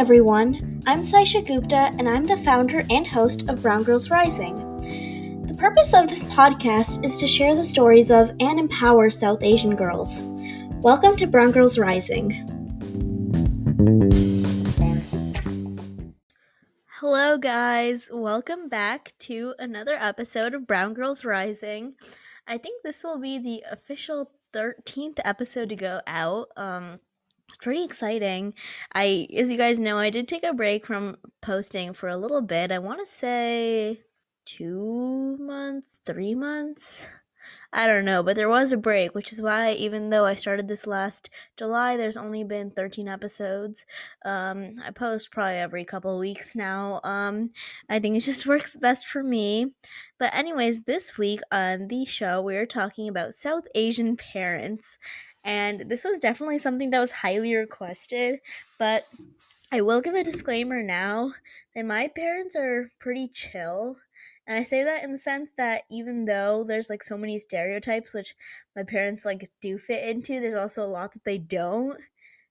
everyone. I'm Saishaa Gupta, and I'm the founder and host of Brown Girls Rising. The purpose of this podcast is to share the stories of and empower South Asian girls. Welcome to Brown Girls Rising. Hello, guys. Welcome back to another episode of Brown Girls Rising. I think this will be the official 13th episode to go out. Um, pretty exciting. I, as you guys know, I did take a break from posting for a little bit. I want to say two months, three months. I don't know, but there was a break, which is why even though I started this last July, there's only been 13 episodes. Um, I post probably every couple weeks now. Um, I think it just works best for me. But anyways, this week on the show, we are talking about South Asian parents. And this was definitely something that was highly requested, but I will give a disclaimer now that my parents are pretty chill. And I say that in the sense that even though there's like so many stereotypes which my parents like do fit into, there's also a lot that they don't.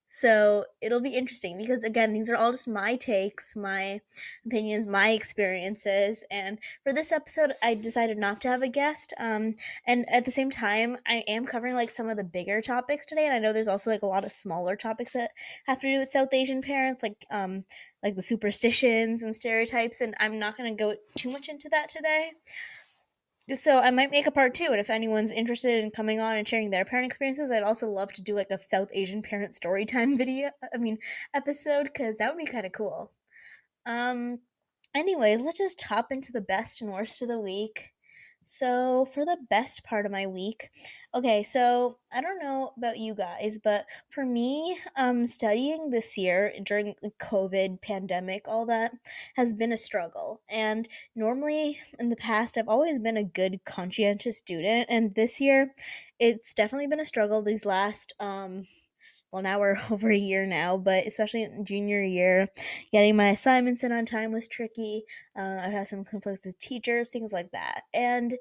So it'll be interesting because again, these are all just my takes, my opinions, my experiences. And for this episode, I decided not to have a guest. Um, and at the same time, I am covering like some of the bigger topics today. And I know there's also like a lot of smaller topics that have to do with South Asian parents, like um, like the superstitions and stereotypes. And I'm not going to go too much into that today so I might make a part two, and if anyone's interested in coming on and sharing their parent experiences, I'd also love to do like a South Asian parent story time video. I mean, episode because that would be kind of cool. Um, anyways, let's just hop into the best and worst of the week. So, for the best part of my week, okay, so I don't know about you guys, but for me, um, studying this year during COVID pandemic, all that has been a struggle. And normally in the past, I've always been a good, conscientious student, and this year, it's definitely been a struggle these last um well now we're over a year now but especially in junior year getting my assignments in on time was tricky. Uh, i'd have some conflicts with teachers things like that. And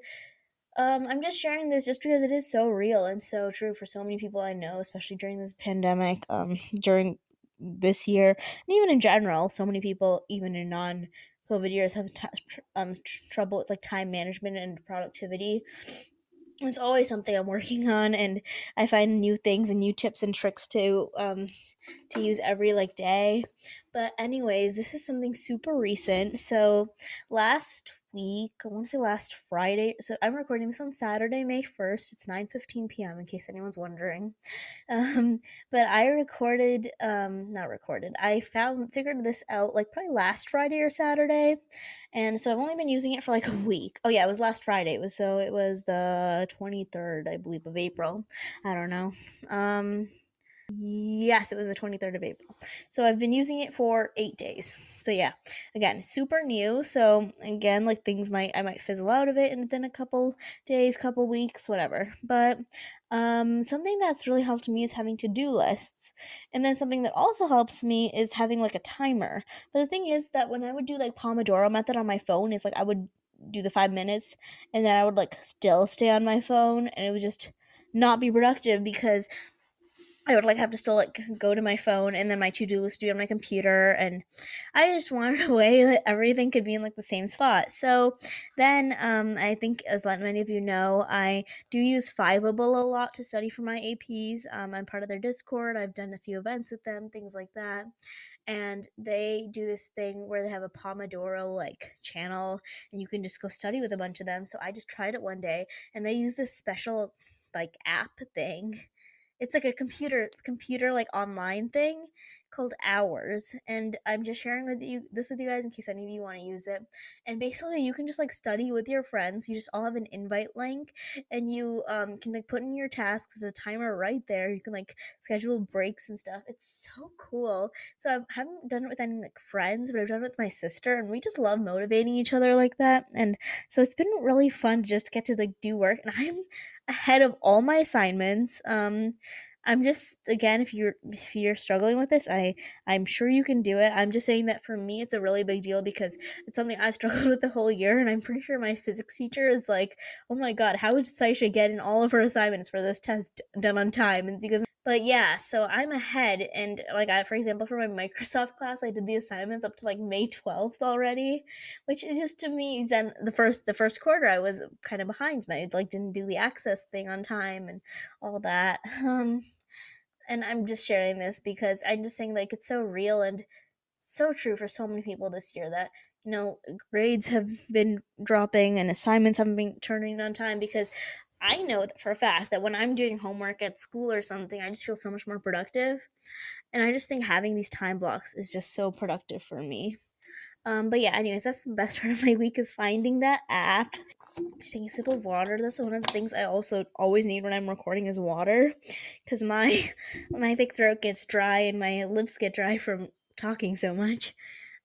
um, i'm just sharing this just because it is so real and so true for so many people i know especially during this pandemic um, during this year and even in general so many people even in non covid years have t- um, tr- trouble with like time management and productivity it's always something I'm working on, and I find new things and new tips and tricks to um, to use every like day. But anyways, this is something super recent. So last week, I want to say last Friday. So I'm recording this on Saturday, May first. It's nine fifteen p.m. In case anyone's wondering. Um, but I recorded, um, not recorded. I found figured this out like probably last Friday or Saturday, and so I've only been using it for like a week. Oh yeah, it was last Friday. It was so it was the twenty third, I believe, of April. I don't know. Um Yes, it was the 23rd of April. So I've been using it for eight days. So yeah, again, super new. So again, like things might I might fizzle out of it within a couple days, couple weeks, whatever. But um, something that's really helped me is having to do lists. And then something that also helps me is having like a timer. But the thing is that when I would do like Pomodoro method on my phone, is like I would do the five minutes and then I would like still stay on my phone and it would just not be productive because I would like have to still like go to my phone and then my to do list be on my computer, and I just wanted a way that everything could be in like the same spot. So then, um, I think as many of you know, I do use Fiveable a lot to study for my APs. Um, I'm part of their Discord. I've done a few events with them, things like that, and they do this thing where they have a Pomodoro like channel, and you can just go study with a bunch of them. So I just tried it one day, and they use this special like app thing it's like a computer computer like online thing called hours and i'm just sharing with you this with you guys in case any of you want to use it. And basically you can just like study with your friends you just all have an invite link and you um, can like put in your tasks a timer right there you can like schedule breaks and stuff. It's so cool. So i haven't done it with any like friends but i've done it with my sister and we just love motivating each other like that and so it's been really fun to just get to like do work and i'm ahead of all my assignments um I'm just again if you're if you're struggling with this, I I'm sure you can do it. I'm just saying that for me it's a really big deal because it's something I've struggled with the whole year and I'm pretty sure my physics teacher is like, "Oh my god, how would Saishaa get in all of her assignments for this test done on time?" And because but yeah, so I'm ahead, and like I, for example, for my Microsoft class, I did the assignments up to like May twelfth already, which is just to me then the first the first quarter I was kind of behind, and I like didn't do the access thing on time and all that. Um, and I'm just sharing this because I'm just saying like it's so real and so true for so many people this year that you know grades have been dropping and assignments haven't been turning on time because I know for a fact that when I'm doing homework at school or something, I just feel so much more productive. And I just think having these time blocks is just so productive for me. Um, but yeah, anyways, that's the best part of my week is finding that app. Taking a sip of water. That's one of the things I also always need when I'm recording is water, because my my thick throat gets dry and my lips get dry from talking so much.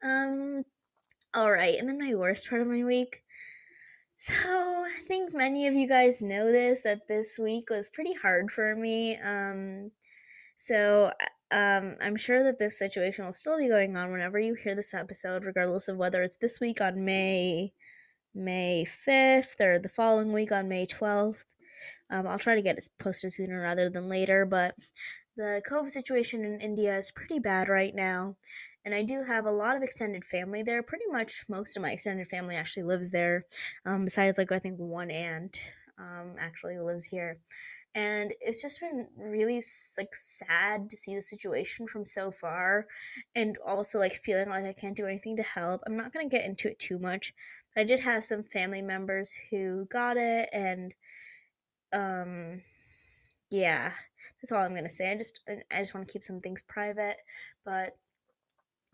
Um, all right, and then my worst part of my week so, I think many of you guys know this that this week was pretty hard for me. Um, so, um, I'm sure that this situation will still be going on whenever you hear this episode, regardless of whether it's this week on May May 5th or the following week on May 12th. Um, I'll try to get it posted sooner rather than later, but the COVID situation in India is pretty bad right now and I do have a lot of extended family there. Pretty much most of my extended family actually lives there. Um, besides, like I think one aunt um, actually lives here, and it's just been really like sad to see the situation from so far, and also like feeling like I can't do anything to help. I'm not gonna get into it too much. But I did have some family members who got it, and um, yeah, that's all I'm gonna say. I just I just want to keep some things private, but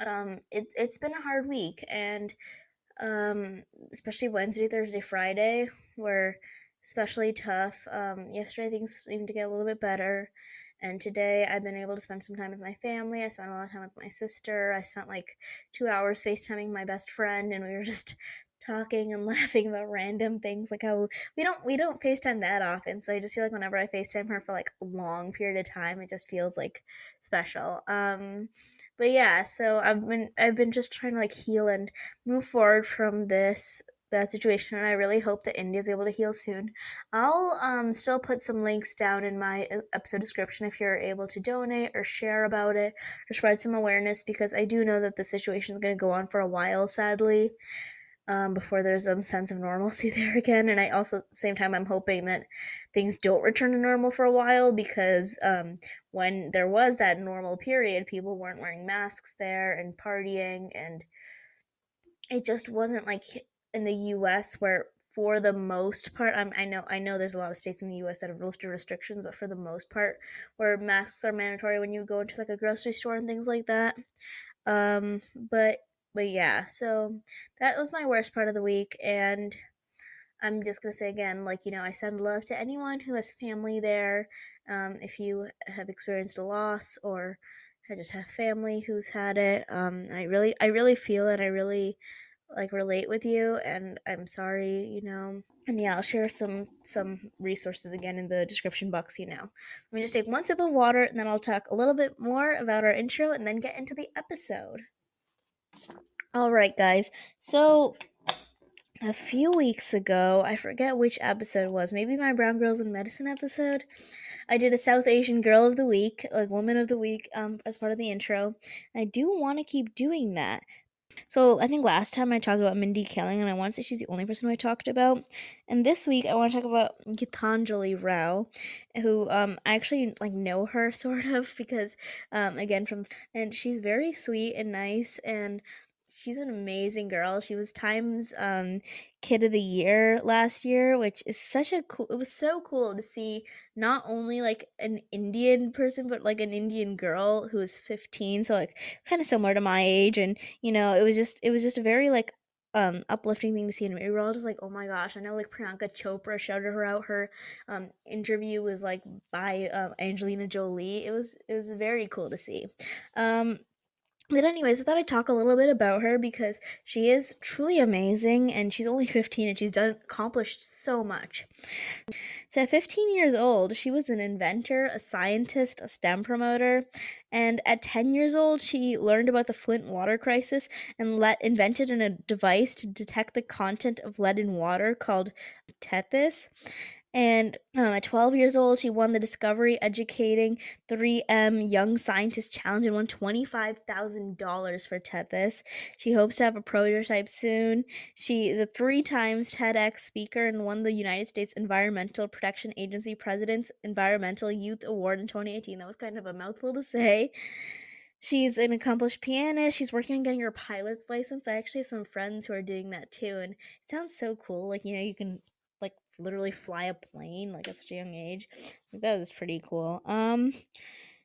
um, it, it's been a hard week and um, especially Wednesday, Thursday, Friday were especially tough. Um, yesterday things seemed to get a little bit better. And today I've been able to spend some time with my family. I spent a lot of time with my sister. I spent like two hours FaceTiming my best friend and we were just talking and laughing about random things like how we don't we don't FaceTime that often. So I just feel like whenever I FaceTime her for like a long period of time, it just feels like special. Um but yeah, so I've been I've been just trying to like heal and move forward from this bad situation and I really hope that India is able to heal soon. I'll um, still put some links down in my episode description if you're able to donate or share about it or spread some awareness because I do know that the situation is going to go on for a while sadly um, before there's some sense of normalcy there again. And I also, at the same time, I'm hoping that things don't return to normal for a while because um, when there was that normal period, people weren't wearing masks there and partying, and it just wasn't like in the U.S. where. For the most part, um, I know I know there's a lot of states in the U.S. that have lifted restrictions, but for the most part, where masks are mandatory when you go into like a grocery store and things like that. Um, but but yeah, so that was my worst part of the week, and I'm just gonna say again, like you know, I send love to anyone who has family there. Um, if you have experienced a loss or I just have family who's had it, um, I really, I really feel it. I really like relate with you, and I'm sorry, you know. And yeah, I'll share some some resources again in the description box. You know, let me just take one sip of water, and then I'll talk a little bit more about our intro, and then get into the episode. All right, guys. So a few weeks ago, I forget which episode was, maybe my Brown Girls in Medicine episode. I did a South Asian Girl of the Week, like Woman of the Week, um, as part of the intro. And I do want to keep doing that. So I think last time I talked about Mindy Kaling, and I want to say she's the only person I talked about. And this week I want to talk about Gitanjali Rao, who um I actually like know her sort of because um again from and she's very sweet and nice and she's an amazing girl. She was Times um, Kid of the Year last year, which is such a cool. It was so cool to see not only like an Indian person, but like an Indian girl who was 15, so like kind of similar to my age, and you know, it was just it was just a very like um uplifting thing to see and we were all just like oh my gosh i know like priyanka chopra shouted her out her um interview was like by um, angelina jolie it was it was very cool to see um but anyways, I thought I'd talk a little bit about her because she is truly amazing and she's only 15 and she's done accomplished so much. So at 15 years old, she was an inventor, a scientist, a STEM promoter, and at 10 years old, she learned about the Flint water crisis and let, invented a device to detect the content of lead in water called Tethys. And um, at 12 years old, she won the Discovery Education 3M Young Scientist Challenge and won $25,000 for Tethys. She hopes to have a prototype soon. She is a three times TEDx speaker and won the United States Environmental Protection Agency President's Environmental Youth Award in 2018. That was kind of a mouthful to say. She's an accomplished pianist. She's working on getting her pilot's license. I actually have some friends who are doing that too, and it sounds so cool. Like, you know, you can literally fly a plane like at such a young age. Like, that is pretty cool. Um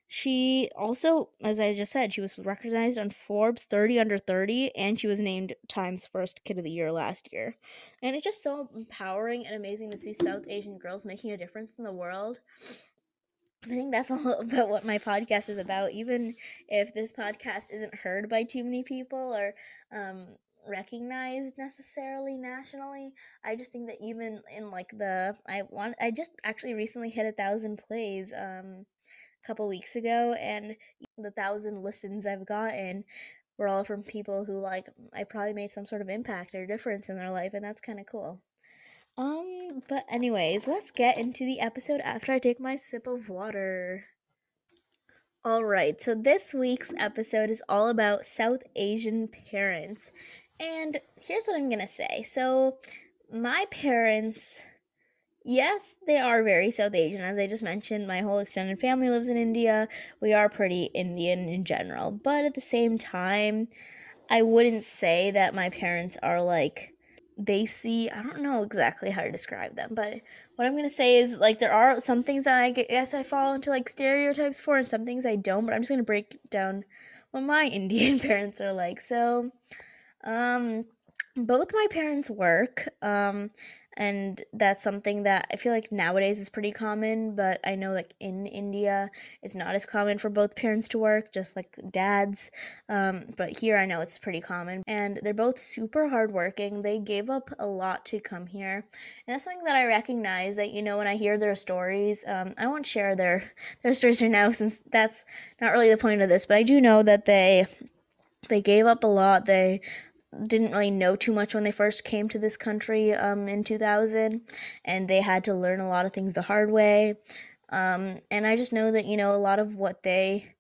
she also, as I just said, she was recognized on Forbes 30 under 30 and she was named Time's first kid of the year last year. And it's just so empowering and amazing to see South Asian girls making a difference in the world. I think that's all about what my podcast is about. Even if this podcast isn't heard by too many people or um, recognized necessarily nationally, I just think that even in like the I want I just actually recently hit a thousand plays um, a couple weeks ago, and the thousand listens I've gotten were all from people who like I probably made some sort of impact or difference in their life, and that's kind of cool. Um, but anyways, let's get into the episode after I take my sip of water. Alright, so this week's episode is all about South Asian parents. And here's what I'm gonna say. So, my parents, yes, they are very South Asian. As I just mentioned, my whole extended family lives in India. We are pretty Indian in general. But at the same time, I wouldn't say that my parents are like they see i don't know exactly how to describe them but what i'm going to say is like there are some things that i guess i fall into like stereotypes for and some things i don't but i'm just going to break down what my indian parents are like so um both my parents work um and that's something that I feel like nowadays is pretty common, but I know like in India it's not as common for both parents to work, just like dads. Um, but here I know it's pretty common, and they're both super hardworking. They gave up a lot to come here, and that's something that I recognize. That you know when I hear their stories, um, I won't share their their stories right now since that's not really the point of this. But I do know that they they gave up a lot. They didn't really know too much when they first came to this country um, in 2000, and they had to learn a lot of things the hard way. Um, and I just know that, you know, a lot of what they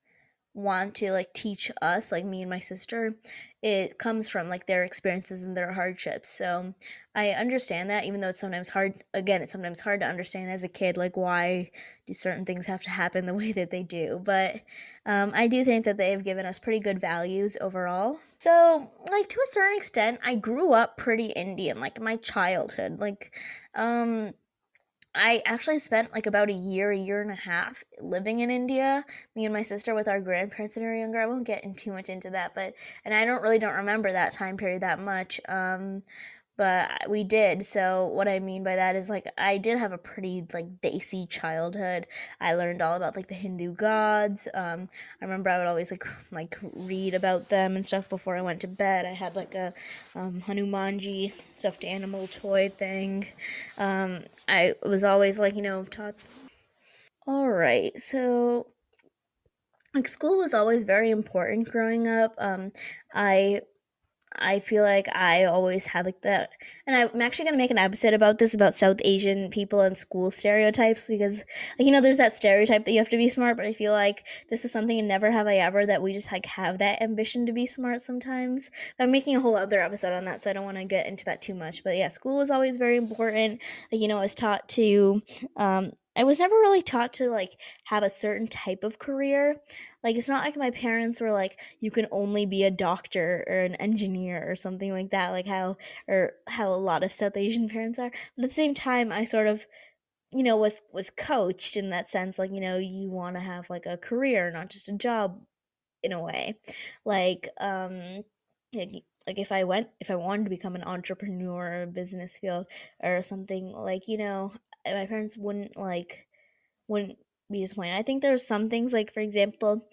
want to like teach us like me and my sister it comes from like their experiences and their hardships. So i understand that even though it's sometimes hard again it's sometimes hard to understand as a kid like why do certain things have to happen the way that they do. But um, i do think that they have given us pretty good values overall. So like to a certain extent i grew up pretty indian like my childhood. Like um I actually spent like about a year, a year and a half living in India. Me and my sister with our grandparents when we were younger. I won't get in too much into that, but and I don't really don't remember that time period that much. Um, but we did. So what I mean by that is like I did have a pretty like desi childhood. I learned all about like the Hindu gods. Um, I remember I would always like like read about them and stuff before I went to bed. I had like a um, Hanumanji stuffed animal toy thing. Um, I was always like you know taught. All right, so like school was always very important growing up. Um, I I feel like I always had like that. And I'm actually going to make an episode about this about South Asian people and school stereotypes because, like, you know, there's that stereotype that you have to be smart, but I feel like this is something and Never Have I Ever that we just like have that ambition to be smart sometimes. But I'm making a whole other episode on that, so I don't want to get into that too much. But yeah, school was always very important. Like, you know, I was taught to um, I was never really taught to like have a certain type of career. Like it's not like my parents were like you can only be a doctor or an engineer or something like that like how or how a lot of South Asian parents are. But at the same time I sort of you know was was coached in that sense like you know you want to have like a career not just a job in a way. Like um like like if I went if I wanted to become an entrepreneur or business field or something like you know my parents wouldn't like wouldn't be disappointed. I think there's some things like for example,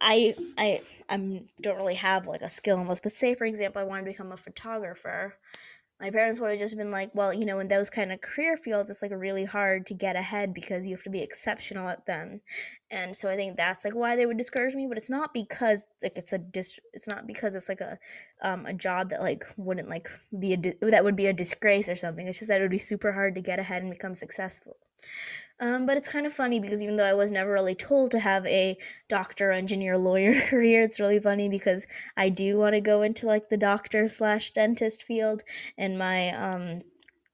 I I I'm don't really have like a skill almost, but say for example I want to become a photographer. My parents would have just been like, well, you know, in those kind of career fields, it's like really hard to get ahead because you have to be exceptional at them. And so I think that's like why they would discourage me, but it's not because like it's a dis it's not because it's like a um a job that like wouldn't like be a di- that would be a disgrace or something. It's just that it would be super hard to get ahead and become successful. Um, but it's kind of funny because even though I was never really told to have a doctor, engineer, lawyer career, it's really funny because I do want to go into like the doctor slash dentist field, and my um,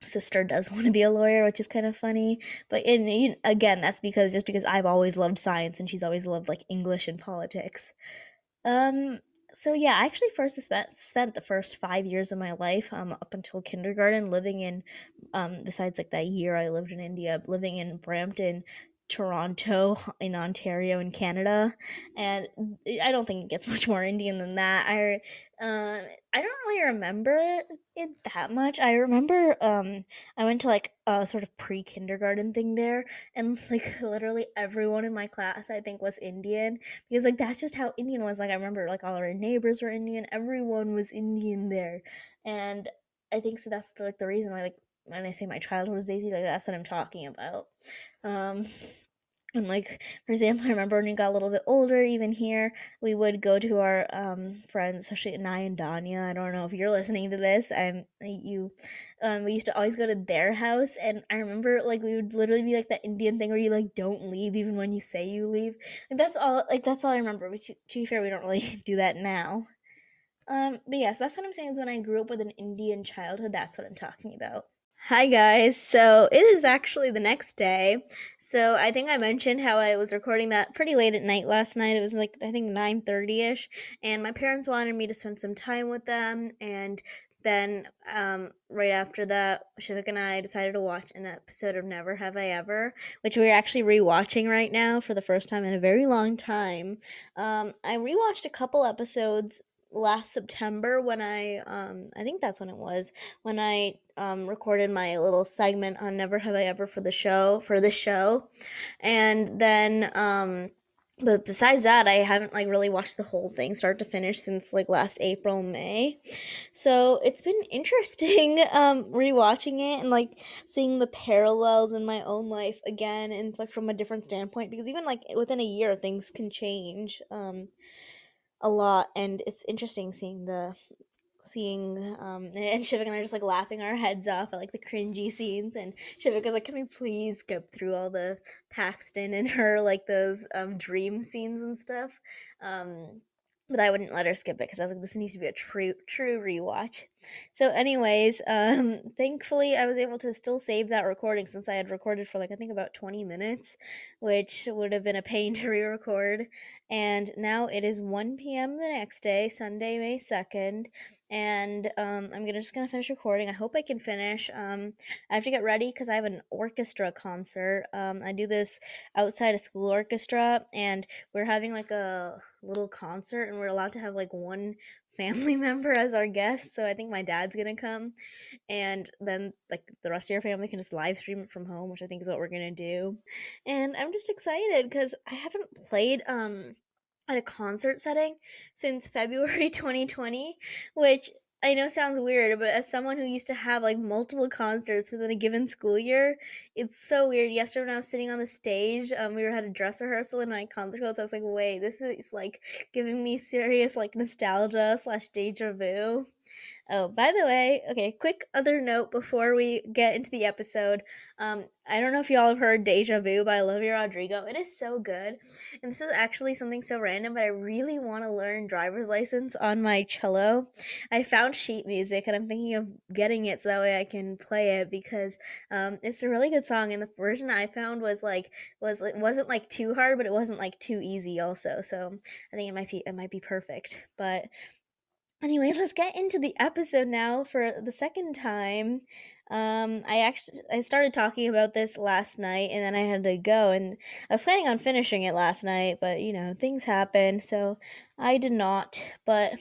sister does want to be a lawyer, which is kind of funny. But in, again, that's because just because I've always loved science and she's always loved like English and politics. Um, so yeah, I actually first spent spent the first five years of my life, um, up until kindergarten, living in, um, besides like that year I lived in India, living in Brampton, Toronto in Ontario in Canada, and I don't think it gets much more Indian than that. I uh, I don't really remember it that much. I remember um I went to like a sort of pre kindergarten thing there, and like literally everyone in my class I think was Indian because like that's just how Indian was. Like I remember like all our neighbors were Indian, everyone was Indian there, and I think so. That's like the reason why like when I say my childhood was desi, like that's what I'm talking about. Um, and like for example, I remember when we got a little bit older, even here, we would go to our um friends, especially Nai and Danya. I don't know if you're listening to this. I'm you. Um, we used to always go to their house, and I remember like we would literally be like that Indian thing where you like don't leave even when you say you leave. And that's all. Like that's all I remember. But to, be fair, we don't really do that now. Um, but yes, that's what I'm saying is when I grew up with an Indian childhood, that's what I'm talking about. Hi guys. So it is actually the next day. So I think I mentioned how I was recording that pretty late at night last night. It was like I think 9:30ish and my parents wanted me to spend some time with them and then um, right after that, Shivik and I decided to watch an episode of Never Have I Ever, which we're actually rewatching right now for the first time in a very long time. Um, I rewatched a couple episodes last September when I um I think that's when it was when I um recorded my little segment on Never Have I Ever for the show for the show. And then um but besides that i haven't like really watched the whole thing start to finish since like last april may so it's been interesting um rewatching it and like seeing the parallels in my own life again and like from a different standpoint because even like within a year things can change um a lot and it's interesting seeing the seeing um and Shivik and I are just like laughing our heads off at like the cringy scenes and Shivik was like, Can we please skip through all the Paxton and her like those um dream scenes and stuff? Um but I wouldn't let her skip it because I was like, this needs to be a true true rewatch. So, anyways, um, thankfully I was able to still save that recording since I had recorded for like I think about twenty minutes, which would have been a pain to re-record. And now it is one p.m. the next day, Sunday, May second, and um, I'm gonna just gonna finish recording. I hope I can finish. Um, I have to get ready because I have an orchestra concert. Um, I do this outside a school orchestra, and we're having like a little concert, and we're allowed to have like one family member as our guest. So I think my dad's gonna come, and then like the rest of your family can just live stream it from home, which I think is what we're gonna do. And I'm just excited because I haven't played um at a concert setting since February 2020, which I know sounds weird, but as someone who used to have like multiple concerts within a given school year, it's so weird. Yesterday when I was sitting on the stage, um, we were had a dress rehearsal in my concert clothes. I was like, wait, this is like giving me serious like nostalgia slash deja vu. Oh, by the way, okay, quick other note before we get into the episode. Um, I don't know if y'all have heard Deja Vu by Olivia Rodrigo. It is so good. And this is actually something so random, but I really want to learn driver's license on my cello. I found sheet music and I'm thinking of getting it so that way I can play it because um, it's a really good song and the version I found was like was it wasn't like too hard, but it wasn't like too easy also. So I think it might be it might be perfect. But Anyways, let's get into the episode now for the second time. Um, I actually I started talking about this last night and then I had to go and I was planning on finishing it last night, but you know, things happen, so I did not. But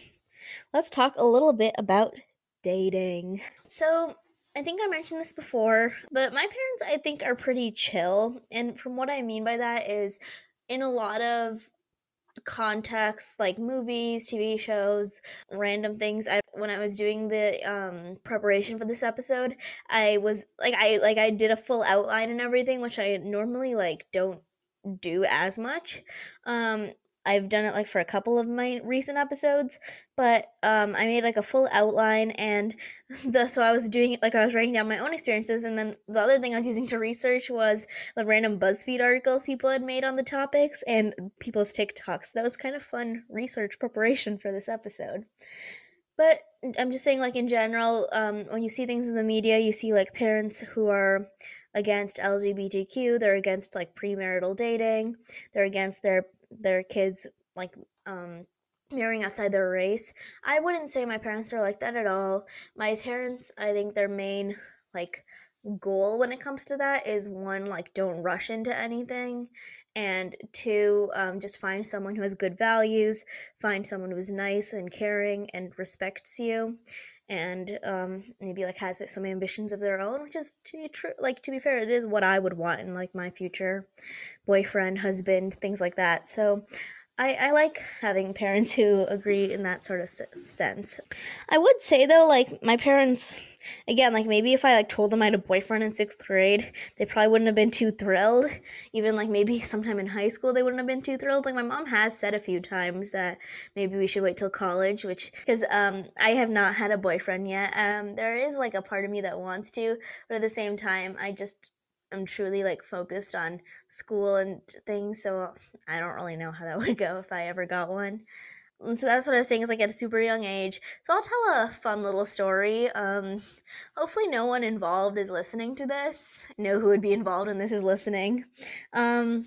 let's talk a little bit about dating. So, I think I mentioned this before, but my parents I think are pretty chill, and from what I mean by that is in a lot of context like movies, TV shows, random things. I when I was doing the um preparation for this episode, I was like I like I did a full outline and everything, which I normally like don't do as much. Um I've done it like for a couple of my recent episodes, but um, I made like a full outline, and the, so I was doing it like I was writing down my own experiences, and then the other thing I was using to research was the random BuzzFeed articles people had made on the topics and people's TikToks. That was kind of fun research preparation for this episode. But I'm just saying, like in general, um, when you see things in the media, you see like parents who are against LGBTQ, they're against like premarital dating, they're against their their kids like um marrying outside their race. I wouldn't say my parents are like that at all. My parents, I think their main like goal when it comes to that is one like don't rush into anything and two um, just find someone who has good values find someone who's nice and caring and respects you and um, maybe like has some ambitions of their own, which is to be true. Like to be fair, it is what I would want in like my future boyfriend, husband, things like that. So I, I like having parents who agree in that sort of sense. I would say though, like my parents, again, like maybe if I like told them I had a boyfriend in sixth grade, they probably wouldn't have been too thrilled. Even like maybe sometime in high school, they wouldn't have been too thrilled. Like my mom has said a few times that maybe we should wait till college, which because um I have not had a boyfriend yet. Um, there is like a part of me that wants to, but at the same time, I just I'm truly like focused on school and things, so I don't really know how that would go if I ever got one. And so that's what I was saying is like at a super young age. So I'll tell a fun little story. Um, hopefully no one involved is listening to this. Know who would be involved in this is listening. Um,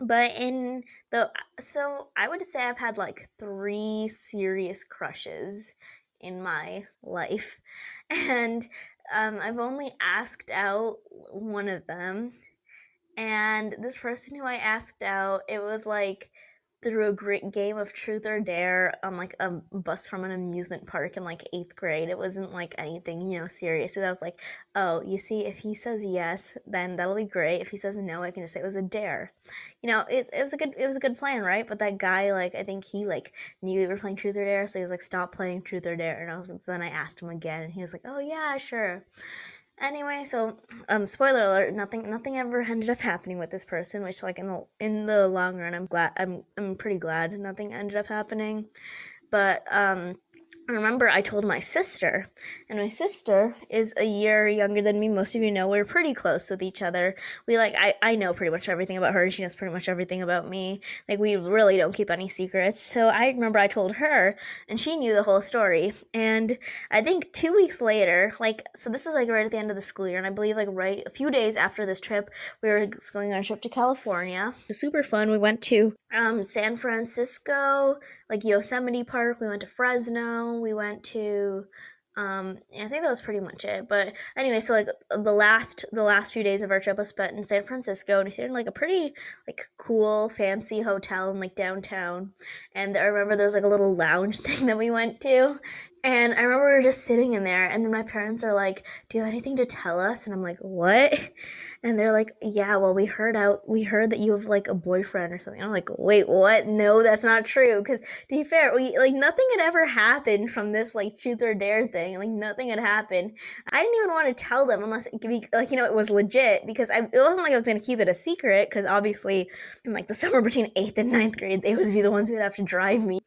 but in the so I would say I've had like three serious crushes in my life, and um, I've only asked out one of them. And this person who I asked out, it was like through a great game of truth or dare on like a bus from an amusement park in like eighth grade. It wasn't like anything, you know, serious. So I was like, oh, you see, if he says yes, then that'll be great. If he says no, I can just say it was a dare. You know, it, it was a good it was a good plan, right? But that guy, like, I think he like knew we were playing truth or dare, so he was like, stop playing truth or dare. And I was then I asked him again, and he was like, oh yeah, sure. Anyway, so um, spoiler alert: nothing, nothing ever ended up happening with this person. Which, like in the in the long run, I'm glad. I'm I'm pretty glad nothing ended up happening. But um, remember I told my sister, and my sister is a year younger than me. Most of you know we're pretty close with each other. We like I I know pretty much everything about her. She knows pretty much everything about me. Like we really don't keep any secrets. So I remember I told her, and she knew the whole story. And I think two weeks later, like so this is like right at the end of the school year, and I believe like right a few days after this trip, we were going on a trip to California. It was super fun. We went to um San Francisco, like Yosemite Park. We went to Fresno we went to um i think that was pretty much it but anyway so like the last the last few days of our trip was spent in san francisco and we stayed in like a pretty like cool fancy hotel in like downtown and i remember there was like a little lounge thing that we went to and i remember we were just sitting in there and then my parents are like do you have anything to tell us and i'm like what and they're like, "Yeah, well, we heard out, we heard that you have like a boyfriend or something." I'm like, "Wait, what? No, that's not true." Because to be fair, we like nothing had ever happened from this like truth or dare thing. Like nothing had happened. I didn't even want to tell them unless it could be like you know it was legit because I it wasn't like I was gonna keep it a secret because obviously in like the summer between eighth and ninth grade they would be the ones who would have to drive me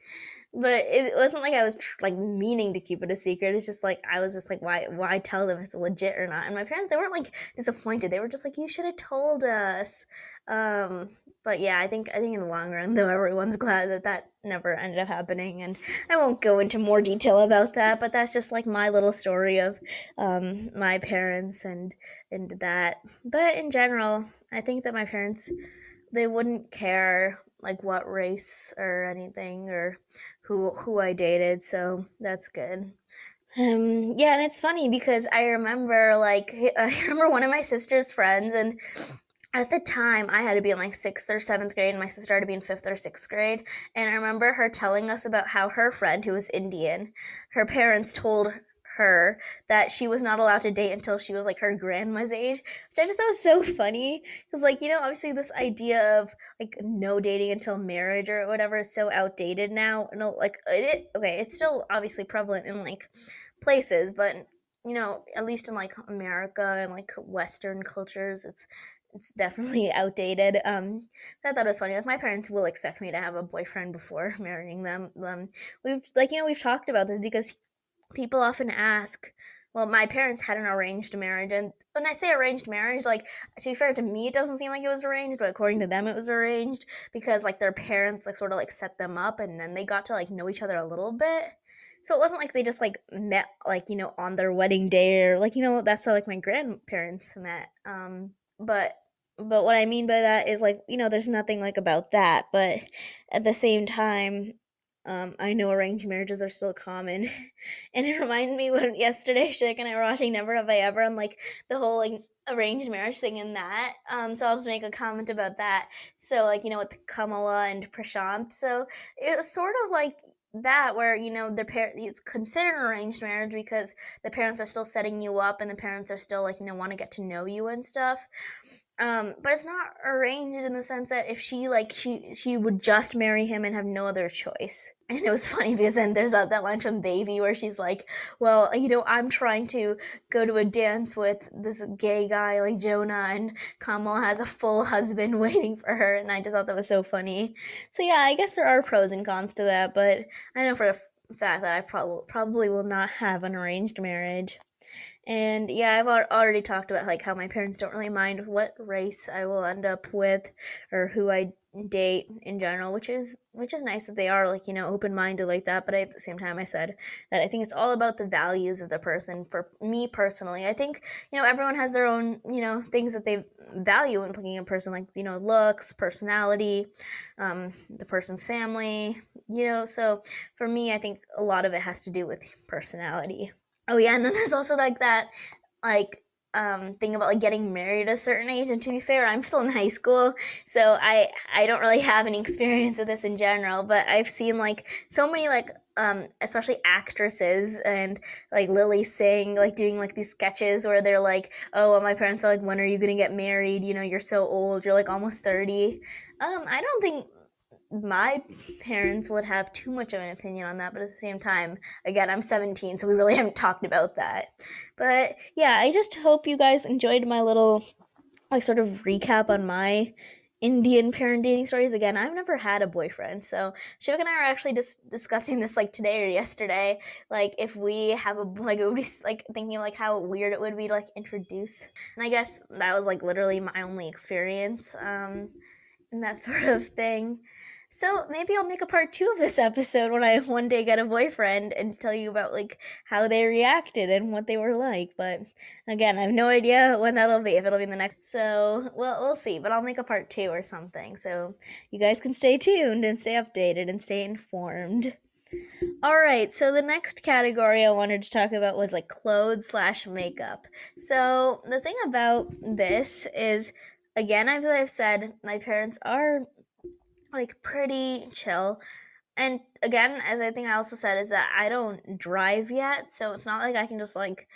but it wasn't like I was like meaning to keep it a secret. It's just like I was just like, why, why tell them it's legit or not? And my parents, they weren't like disappointed. They were just like, you should have told us. Um, but yeah, I think I think in the long run, though, everyone's glad that that never ended up happening. And I won't go into more detail about that, but that's just like my little story of um, my parents and and that. But in general, I think that my parents they wouldn't care like what race or anything or who who I dated, so that's good. Um, yeah, and it's funny because I remember like I remember one of my sister's friends, and at the time I had to be in like sixth or seventh grade, and my sister had to be in fifth or sixth grade. And I remember her telling us about how her friend, who was Indian, her parents told her that she was not allowed to date until she was like her grandma's age, which I just thought was so funny because like you know obviously this idea of like no dating until marriage or whatever is so outdated now. No, like it okay, it's still obviously prevalent in like places, but you know at least in like America and like Western cultures, it's it's definitely outdated. Um, I thought it was funny. Like my parents will expect me to have a boyfriend before marrying them. Um, we've like you know we've talked about this because people often ask. Well, my parents had an arranged marriage, and when I say arranged marriage, like to be fair to me, it doesn't seem like it was arranged, but according to them, it was arranged because like their parents like sort of like set them up, and then they got to like know each other a little bit. So it wasn't like they just like met like you know on their wedding day or like you know that's how like my grandparents met. Um, but but what I mean by that is like you know there's nothing like about that, but at the same time, um, I know arranged marriages are still common, and it reminded me when yesterday Shik and I were watching Never Have I Ever and like the whole like arranged marriage thing in that. Um, so I'll just make a comment about that. So like you know with Kamala and Prashant, so it was sort of like that where you know the parent it's considered an arranged marriage because the parents are still setting you up and the parents are still like you know want to get to know you and stuff um, but it's not arranged in the sense that if she like she she would just marry him and have no other choice. And it was funny because then there's that, that line from Devi where she's like, Well, you know, I'm trying to go to a dance with this gay guy like Jonah and Kamala has a full husband waiting for her and I just thought that was so funny. So yeah, I guess there are pros and cons to that, but I know for a fact that I probably probably will not have an arranged marriage. And yeah, I've already talked about like how my parents don't really mind what race I will end up with or who I date in general, which is which is nice that they are like, you know, open-minded like that, but at the same time I said that I think it's all about the values of the person for me personally. I think, you know, everyone has their own, you know, things that they value when looking at a person like, you know, looks, personality, um, the person's family, you know. So for me, I think a lot of it has to do with personality. Oh yeah, and then there's also like that like um thing about like getting married at a certain age and to be fair i'm still in high school so i i don't really have any experience with this in general but i've seen like so many like um especially actresses and like Lilly Singh like doing like these sketches where they're like oh well, my parents are like when are you gonna get married? You know you're so old you're like almost 30 um i don't think my parents would have too much of an opinion on that, but at the same time, again, I'm 17, so we really haven't talked about that. But yeah, I just hope you guys enjoyed my little, like, sort of recap on my Indian parent dating stories. Again, I've never had a boyfriend, so Shivak and I are actually just discussing this like today or yesterday. Like, if we have a like, it would be like thinking like how weird it would be to like introduce. And I guess that was like literally my only experience, um, and that sort of thing. So maybe I'll make a part two of this episode when I one day get a boyfriend and tell you about like how they reacted and what they were like. But again, I have no idea when that'll be. If it'll be in the next, so well, we'll see. But I'll make a part two or something. So you guys can stay tuned and stay updated and stay informed. All right, so the next category I wanted to talk about was like clothes slash makeup. So the thing about this is, again, as I've said, my parents are like pretty chill. And again, as I think I also said, is that I don't drive yet, so it's not like I can just like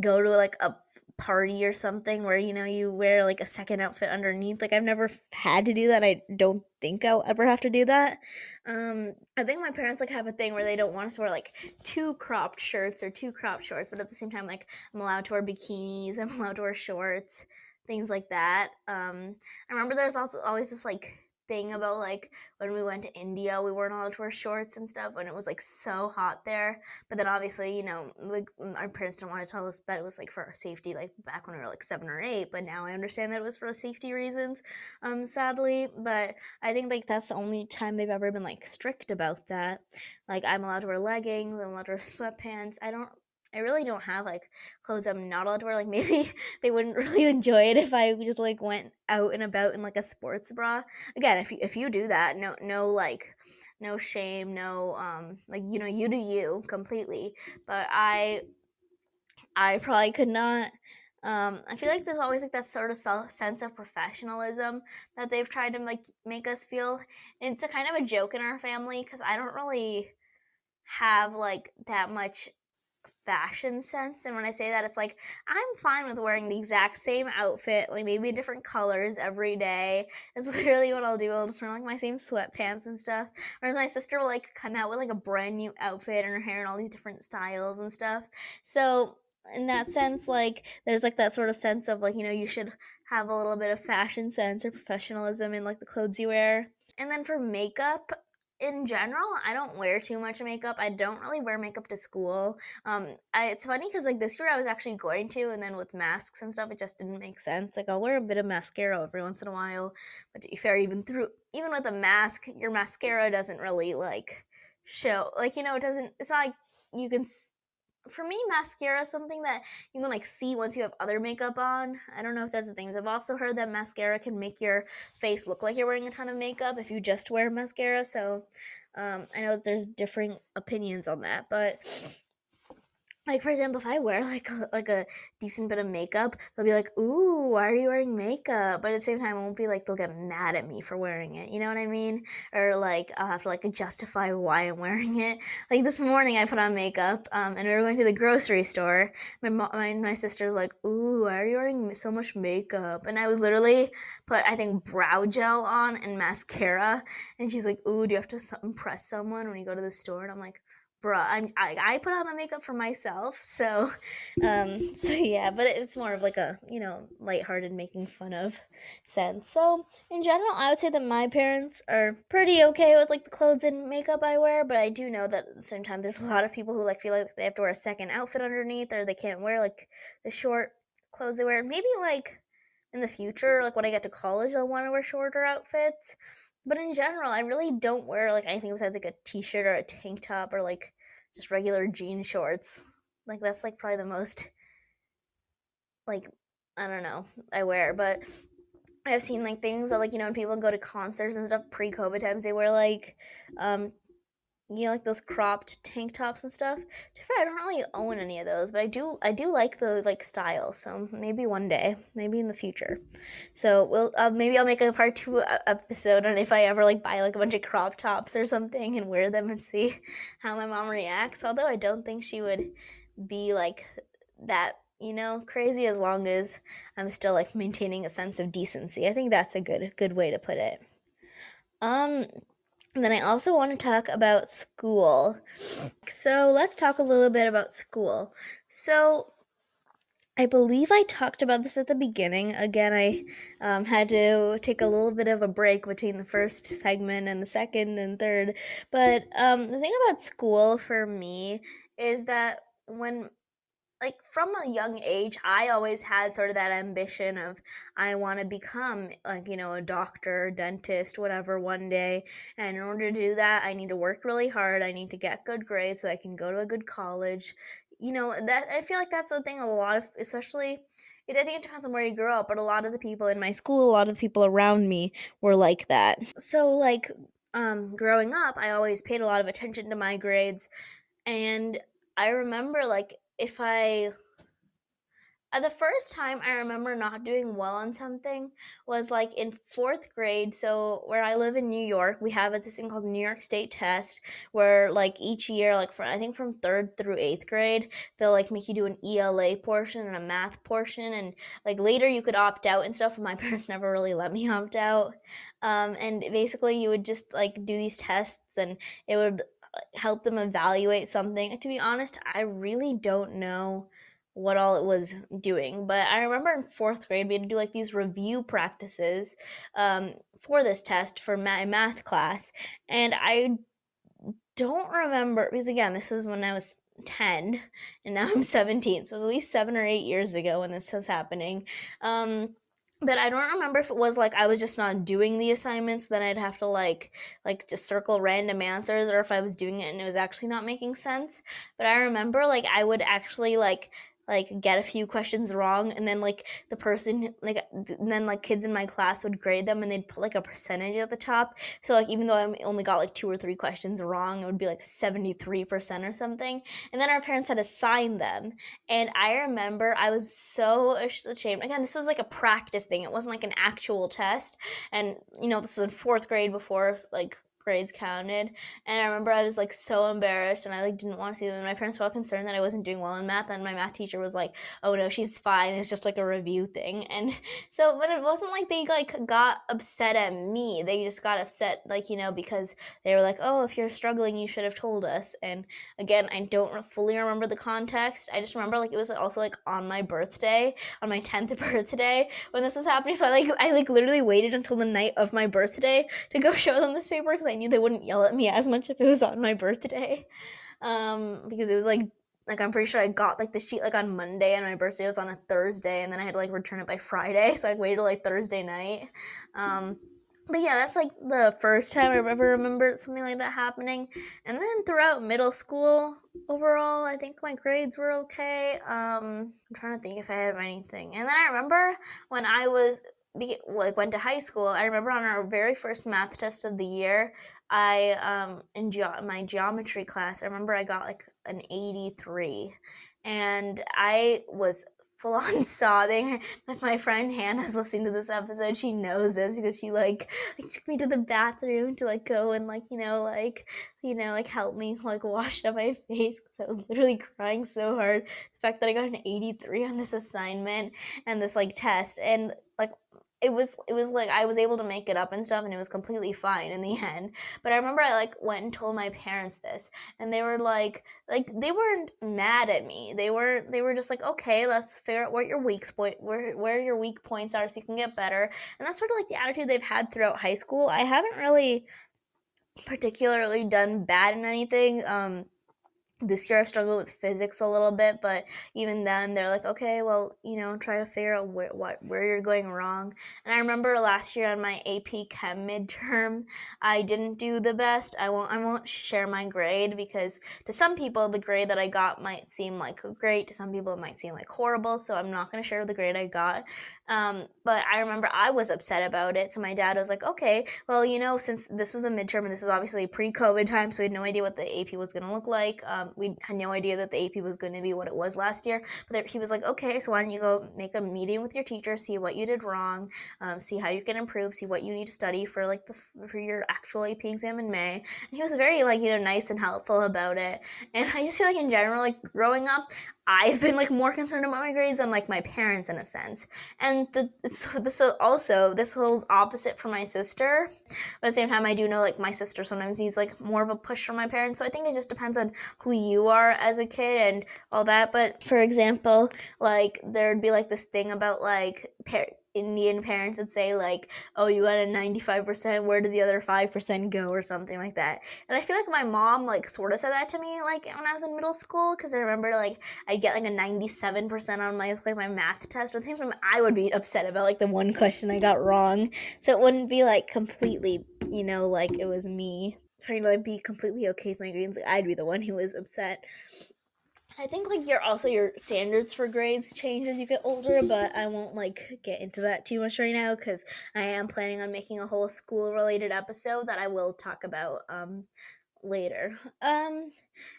go to like a party or something where you know you wear like a second outfit underneath. Like i've never had to do that. I don't think i'll ever have to do that. Um i think my parents like have a thing where they don't want us to wear like two cropped shirts or two cropped shorts but at the same time like i'm allowed to wear bikinis i'm allowed to wear shorts things like that. Um i remember there's also always this like thing about like when we went to India, we weren't allowed to wear shorts and stuff, and it was like so hot there. But then obviously, you know, like our parents didn't want to tell us that it was like for our safety, like back when we were like seven or eight. But now I understand that it was for safety reasons, um, sadly. But I think like that's the only time they've ever been like strict about that. Like I'm allowed to wear leggings, I'm allowed to wear sweatpants. I don't I really don't have like clothes I'm not allowed to wear. Like maybe they wouldn't really enjoy it if I just like went out and about in like a sports bra. Again, if you if you do that, no no like no shame, no um like you know you do you completely. But I I probably could not. Um, I feel like there's always like that sort of self sense of professionalism that they've tried to like make us feel. And it's a kind of a joke in our family because I don't really have like that much fashion sense. And when I say that, it's like I'm fine with wearing the exact same outfit, like maybe different colors every day. It's literally what I'll do. I'll just wear like my same sweatpants and stuff. Whereas my sister will like come out with like a brand new outfit and her hair and all these different styles and stuff. So in that sense, like there's like that sort of sense of like, you know, you should have a little bit of fashion sense or professionalism in like the clothes you wear. And then for makeup, in general, I don't wear too much makeup. I don't really wear makeup to school. Um, I, it's funny because like this year I was actually going to, and then with masks and stuff, it just didn't make sense. Like I'll wear a bit of mascara every once in a while, but to be fair, even through even with a mask, your mascara doesn't really like show. Like you know, it doesn't. It's not like you can for me, mascara is something that you can like see once you have other makeup on. I don't know if that's the things. I've also heard that mascara can make your face look like you're wearing a ton of makeup if you just wear mascara. So um, I know that there's different opinions on that, but like for example, if I wear like a, like a decent bit of makeup, they'll be like, "Ooh, why are you wearing makeup?" But at the same time, it won't be like they'll get mad at me for wearing it. You know what I mean? Or like I'll have to like justify why I'm wearing it. Like this morning, I put on makeup, um, and we were going to the grocery store. My mom, my my sister's like, "Ooh, why are you wearing so much makeup?" And I was literally put I think brow gel on and mascara, and she's like, "Ooh, do you have to impress someone when you go to the store?" And I'm like bruh I'm, I, I put on the makeup for myself so um so yeah but it's more of like a you know lighthearted making fun of sense so in general i would say that my parents are pretty okay with like the clothes and makeup i wear but i do know that at the same time there's a lot of people who like feel like they have to wear a second outfit underneath or they can't wear like the short clothes they wear. Maybe like in the future like when i get to college i'll want to wear shorter outfits but in general, I really don't wear like anything besides like a t-shirt or a tank top or like just regular jean shorts. Like that's like probably the most like I don't know I wear, but I've seen like things that like you know when people go to concerts and stuff pre-COVID times they wear like um you know like those cropped tank tops and stuff. To fair, I don't really own any of those, but I do I do like the like style. So maybe one day, maybe in the future. So we'll uh, maybe I'll make a part two episode on if I ever like buy like a bunch of crop tops or something and wear them and see how my mom reacts. Although I don't think she would be like that you know crazy as long as i'm still like maintaining a sense of decency i think that's a good good way to put it um and then I also want to talk about school. So let's talk a little bit about school. So I believe I talked about this at the beginning. Again, I um, had to take a little bit of a break between the first segment and the second and third. But um, the thing about school for me is that when like from a young age i always had sort of that ambition of i want to become like you know a doctor dentist whatever one day. And in order to do that i need to work really hard. I need to get good grades so i can go to a good college. You know that i feel like that's the thing a lot of especially it, I think it depends on where you grow up, but a lot of the people in my school, a lot of the people around me were like that. So, like, um, growing up, I always paid a lot of attention to my grades, and I remember like if I uh, the first time I remember not doing well on something was like in fourth grade. So where I live in New York, we have this thing called New York State Test, where like each year, like for I think from third through eighth grade, they'll like make you do an ELA portion and a math portion, and like later you could opt out and stuff. But my parents never really let me opt out. Um, and basically, you would just like do these tests, and it would help them evaluate something. To be honest, I really don't know what all it was doing, but I remember in fourth grade we had to do like these review practices um, for this test for my math class, and I don't remember because again, this was when I was 10 and now I'm 17, so it was at least seven or eight years ago when this was happening. Um, but I don't remember if it was like I was just not doing the assignments, then I'd have to like like just circle random answers, or if I was doing it and it was actually not making sense. But I remember like I would actually like like get a few questions wrong and then like the person like then like kids in my class would grade them and they'd put like a percentage at the top. So like even though i only got like two or three questions wrong it would be like 73% or something. And then our parents had to sign them. And i remember i was so ashamed. Again this was like a practice thing. It wasn't like an actual test. And you know this was in fourth grade before like grades counted. And i remember i was like so embarrassed and i like didn't want to see them and my parents were all concerned that i wasn't doing well in math and my math teacher was like oh no she's fine it's just like a review thing. And so but it wasn't like they like got upset at me they just got upset like you know because they were like oh if you're struggling you should have told us. And again i don't fully remember the context i just remember like it was also like on my birthday on my 10th birthday when this was happening so i like i like literally waited until the night of my birthday to go show them this paper because I knew they wouldn't yell at me as much if it was on my birthday. Um, because it was like like I'm pretty sure I got like the sheet like on Monday and my birthday was on a Thursday and then I had to like return it by Friday. So I waited like Thursday night. Um but yeah, that's like the first time I've ever remembered something like that happening. And then throughout middle school, overall, I think my grades were okay. Um, I'm trying to think if I had anything. And then I remember when I was like went to high school, I remember on our very first math test of the year, I um in ge- my geometry class, I remember I got like an 83 and I was full on sobbing. My friend Hannah's listening to this episode. She knows this because she like, like took me to the bathroom to like go and like you know like you know like help me like wash up my face because I was literally crying so hard. The fact that I got an 83 on this assignment and this like test and like it was it was like I was able to make it up and stuff and it was completely fine in the end. But I remember I like went and told my parents this and they were like like they weren't mad at me. They were they were just like, "Okay, let's figure out what your weak point where where your weak points are so you can get better." And that's sort of like the attitude they've had throughout high school. I haven't really particularly done bad in anything. Um this year I struggled with physics a little bit, but even then they're like, okay, well, you know, try to figure out where what where you're going wrong. And I remember last year on my AP Chem midterm, I didn't do the best. I won't I won't share my grade because to some people the grade that I got might seem like great. To some people it might seem like horrible. So I'm not to share the grade I got. Um, but I remember I was upset about it. So my dad was like, okay, well, you know, since this was a midterm and this was obviously pre-COVID time, so we had no idea what the AP was to look like. Um, we had no idea that the AP was going to be what it was last year. But there, he was like, okay, so why don't you go make a meeting with your teacher, see what you did wrong, um, see how you can improve, see what you need to study for like the for your actual AP exam in May. And he was very like you know nice and helpful about it. And I just feel like in general, like growing up, I've been like more concerned about my grades than like my parents in a sense. And the so this also this holds opposite for my sister. But at the same time I do know like my sister sometimes needs like more of a push from my parents. So I think it just depends on who you are as a kid and all that. But for example, like there'd be like this thing about like par- Indian parents would say like, "Oh, you got a 95%, where did the other 5% go?" or something like that. And I feel like my mom like sort of said that to me like when I was in middle school cuz I remember like I'd get like a 97% on my like my math test, same time I would be upset about like the one question I got wrong. So it wouldn't be like completely, you know, like it was me trying to like be completely okay with my grades. Like I'd be the one who was upset. I think like your also your standards for grades change as you get older, but I won't like get into that too much right now because I am planning on making a whole school related episode that I will talk about um later. Um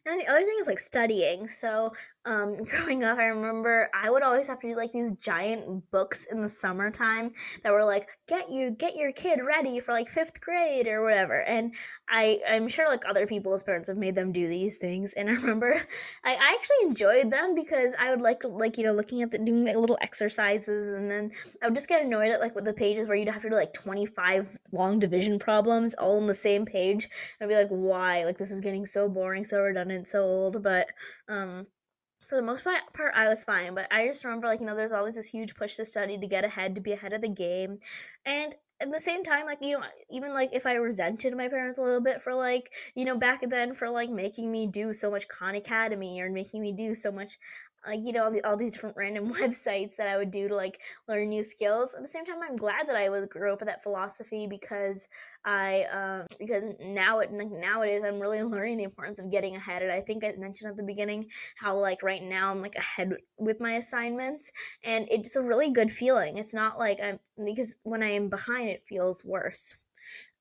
and the other thing is like studying. So um, growing up, I remember I would always have to do like these giant books in the summertime that were like, get you, get your kid ready for like fifth grade or whatever. And I, I'm sure like other people's parents have made them do these things. And I remember I, I actually enjoyed them because I would like, like, you know, looking at the, doing like little exercises and then I would just get annoyed at like with the pages where you'd have to do like 25 long division problems all on the same page. I'd be like, why? Like, this is getting so boring, so redundant, so old. But, um, for the most part, I was fine. But I just remember, like, you know, there's always this huge push to study, to get ahead, to be ahead of the game. And at the same time, like, you know, even like if I resented my parents a little bit for like, you know, back then for like making me do so much Khan Academy or making me do so much like you know all, the, all these different random websites that I would do to like learn new skills. At the same time, I'm glad that I was grew up with that philosophy because I um because now it nowadays I'm really learning the importance of getting ahead. And I think I mentioned at the beginning how like right now I'm like ahead with my assignments, and it's a really good feeling. It's not like I'm because when I am behind, it feels worse.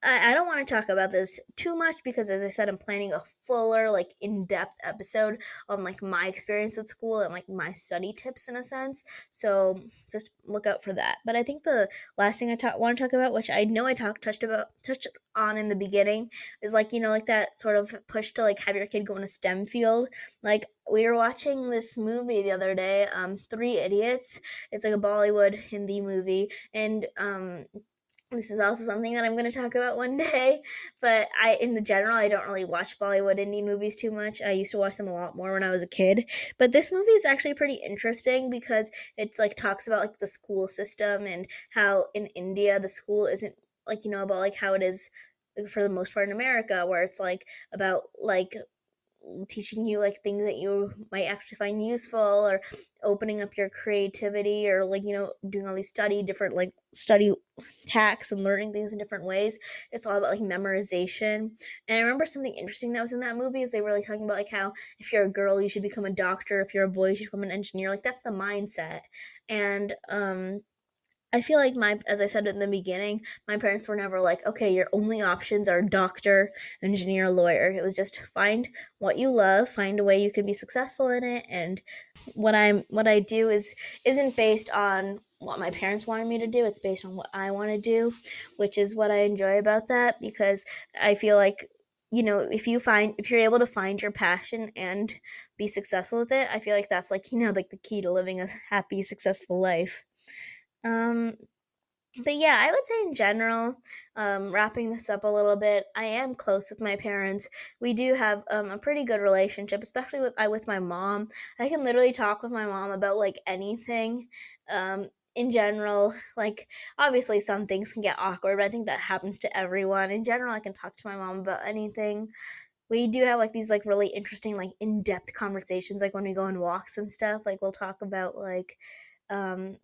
I, I don't want to talk about this too much because, as I said, I'm planning a fuller, like, in depth episode on like my experience with school and like my study tips in a sense. So just look out for that. But I think the last thing I ta- want to talk about, which I know I talked touched about touched on in the beginning, is like you know like that sort of push to like have your kid go in a STEM field. Like we were watching this movie the other day, um, Three Idiots. It's like a Bollywood Hindi movie, and um this is also something that I'm going to talk about one day. But I, in the general, I don't really watch Bollywood Indian movies too much. I used to watch them a lot more when I was a kid. But this movie is actually pretty interesting because it's like talks about like the school system and how in India the school isn't like you know about like how it is for the most part in America, where it's like about like teaching you like things that you might actually find useful or opening up your creativity or like you know doing all these study different like study hacks and learning things in different ways. It's all about like memorization. And i remember something interesting that was in that movie is they were like talking about like how if you're a girl you should become a doctor. If you're a boy you should become an engineer. Like that's the mindset. And um I feel like my, as I said in the beginning, my parents were never like, okay, your only options are doctor, engineer, lawyer. It was just find what you love, find a way you can be successful in it, and what I'm, what I do is isn't based on what my parents wanted me to do. It's based on what I want to do, which is what I enjoy about that because I feel like you know if you find if you're able to find your passion and be successful with it i feel like that's like you know like the key to living a happy successful life um, but yeah, I would say in general, um, wrapping this up a little bit, I am close with my parents. We do have um, a pretty good relationship, especially with I with my mom. I can literally talk with my mom about like anything. Um, in general, like obviously some things can get awkward, but I think that happens to everyone. In general, I can talk to my mom about anything. We do have like these like really interesting like in depth conversations, like when we go on walks and stuff. Like we'll talk about like um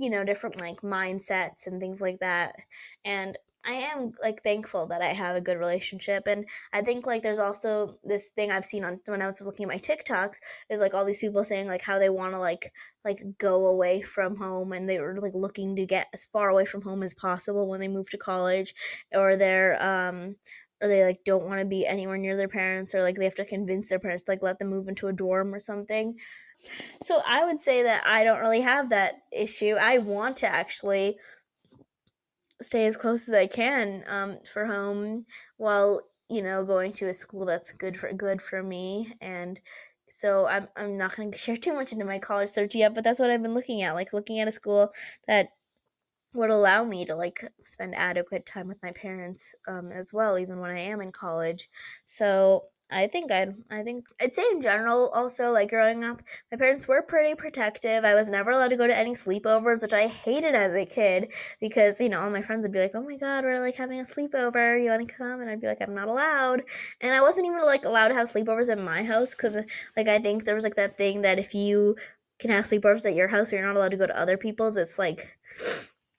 you know, different like mindsets and things like that. And I am like thankful that I have a good relationship. And I think like there's also this thing I've seen on when I was looking at my TikToks is like all these people saying like how they want to like like go away from home and they were like looking to get as far away from home as possible when they move to college or they're um or they like don't want to be anywhere near their parents or like they have to convince their parents to like let them move into a dorm or something so I would say that I don't really have that issue. I want to actually stay as close as I can um, for home while you know going to a school that's good for good for me and so I'm I'm not going to share too much into my college search yet, but that's what I've been looking at, like looking at a school that would allow me to like spend adequate time with my parents um, as well, even when I am in college. So I think I'd I think I'd say in general also like growing up, my parents were pretty protective. I was never allowed to go to any sleepovers, which I hated as a kid because, you know, all my friends would be like, Oh my god, we're like having a sleepover, you wanna come? And I'd be like, I'm not allowed. And I wasn't even like allowed to have sleepovers in my house because like I think there was like that thing that if you can have sleepovers at your house, you're not allowed to go to other people's. It's like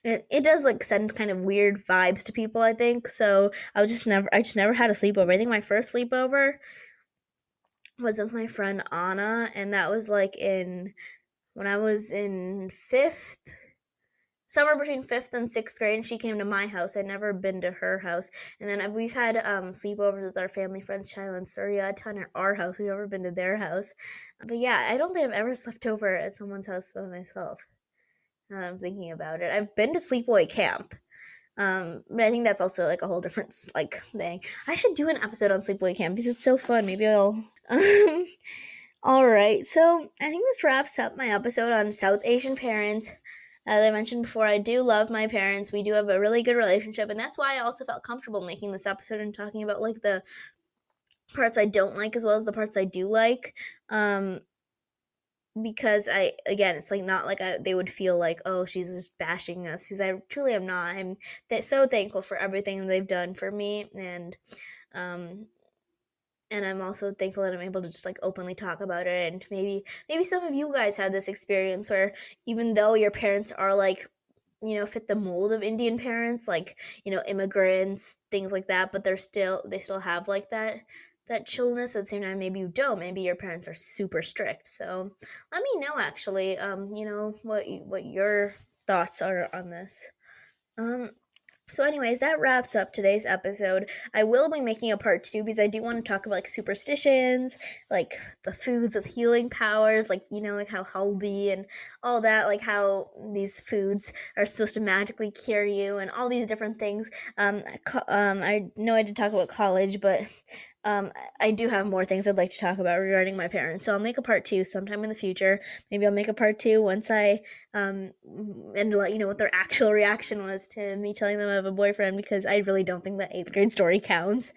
it, it does like send kind of weird vibes to people i think. So i just never i just never had a sleepover. I think my first sleepover was with my friend anna and that was like in when i was in fifth somewhere between fifth and sixth grade and she came to my house. I'd never been to her house. And then we've had um sleepovers with our family friends Chila and surya a ton at our house. We've never been to their house. But yeah i don't think i've ever slept over at someone's house by myself I'm thinking about it. I've been to sleepaway camp. Um, but I think that's also like a whole different like thing. I should do an episode on sleepaway camp because it's so fun. Maybe I'll. Um, all right, so I think this wraps up my episode on South Asian parents. As I mentioned before, I do love my parents. We do have a really good relationship, and that's why I also felt comfortable making this episode and talking about like the parts I don't like as well as the parts I do like. Um, because I again, it's like not like I, they would feel like oh she's just bashing us because I truly am not. I'm th- so thankful for everything they've done for me and um and I'm also thankful that I'm able to just like openly talk about it and maybe maybe some of you guys had this experience where even though your parents are like you know fit the mold of Indian parents like you know immigrants things like that but they're still they still have like that that chillness at the same time maybe you don't maybe your parents are super strict so let me know actually um you know what what your thoughts are on this um So, anyways, that wraps up today's episode. I will be making a part two because I do want to talk about like superstitions, like the foods with healing powers, like you know, like how healthy and all that, like how these foods are supposed to magically cure you and all these different things. Um, um, I know I did talk about college, but um, I do have more things I'd like to talk about regarding my parents. So I'll make a part two sometime in the future. Maybe I'll make a part two once I um and let you know what their actual reaction was to me telling them I have a boyfriend because I really don't think that eighth grade story counts.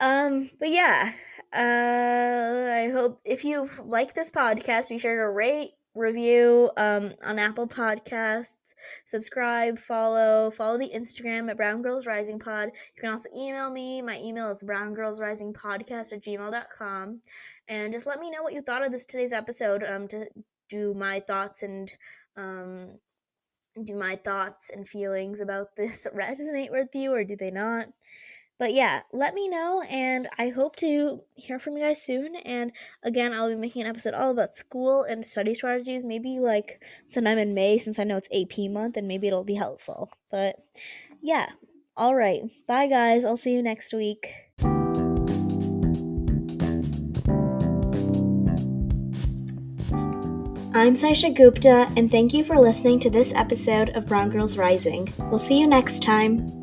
Um, but yeah, uh, I hope if you like this podcast, be sure to rate, review um, on Apple Podcasts, subscribe, follow, follow the Instagram at Brown Girls Rising Pod. You can also email me. My email is browngirlsrisingpodcast at gmail.com. And just let me know what you thought of this today's episode um, to do my thoughts and um, do my thoughts and feelings about this resonate with you or do they not? But yeah, let me know, and I hope to hear from you guys soon. And again, I'll be making an episode all about school and study strategies, maybe like sometime in May, since I know it's AP month, and maybe it'll be helpful. But yeah, all right. Bye, guys. I'll see you next week. I'm Saishaa Gupta, and thank you for listening to this episode of Brown Girls Rising. We'll see you next time.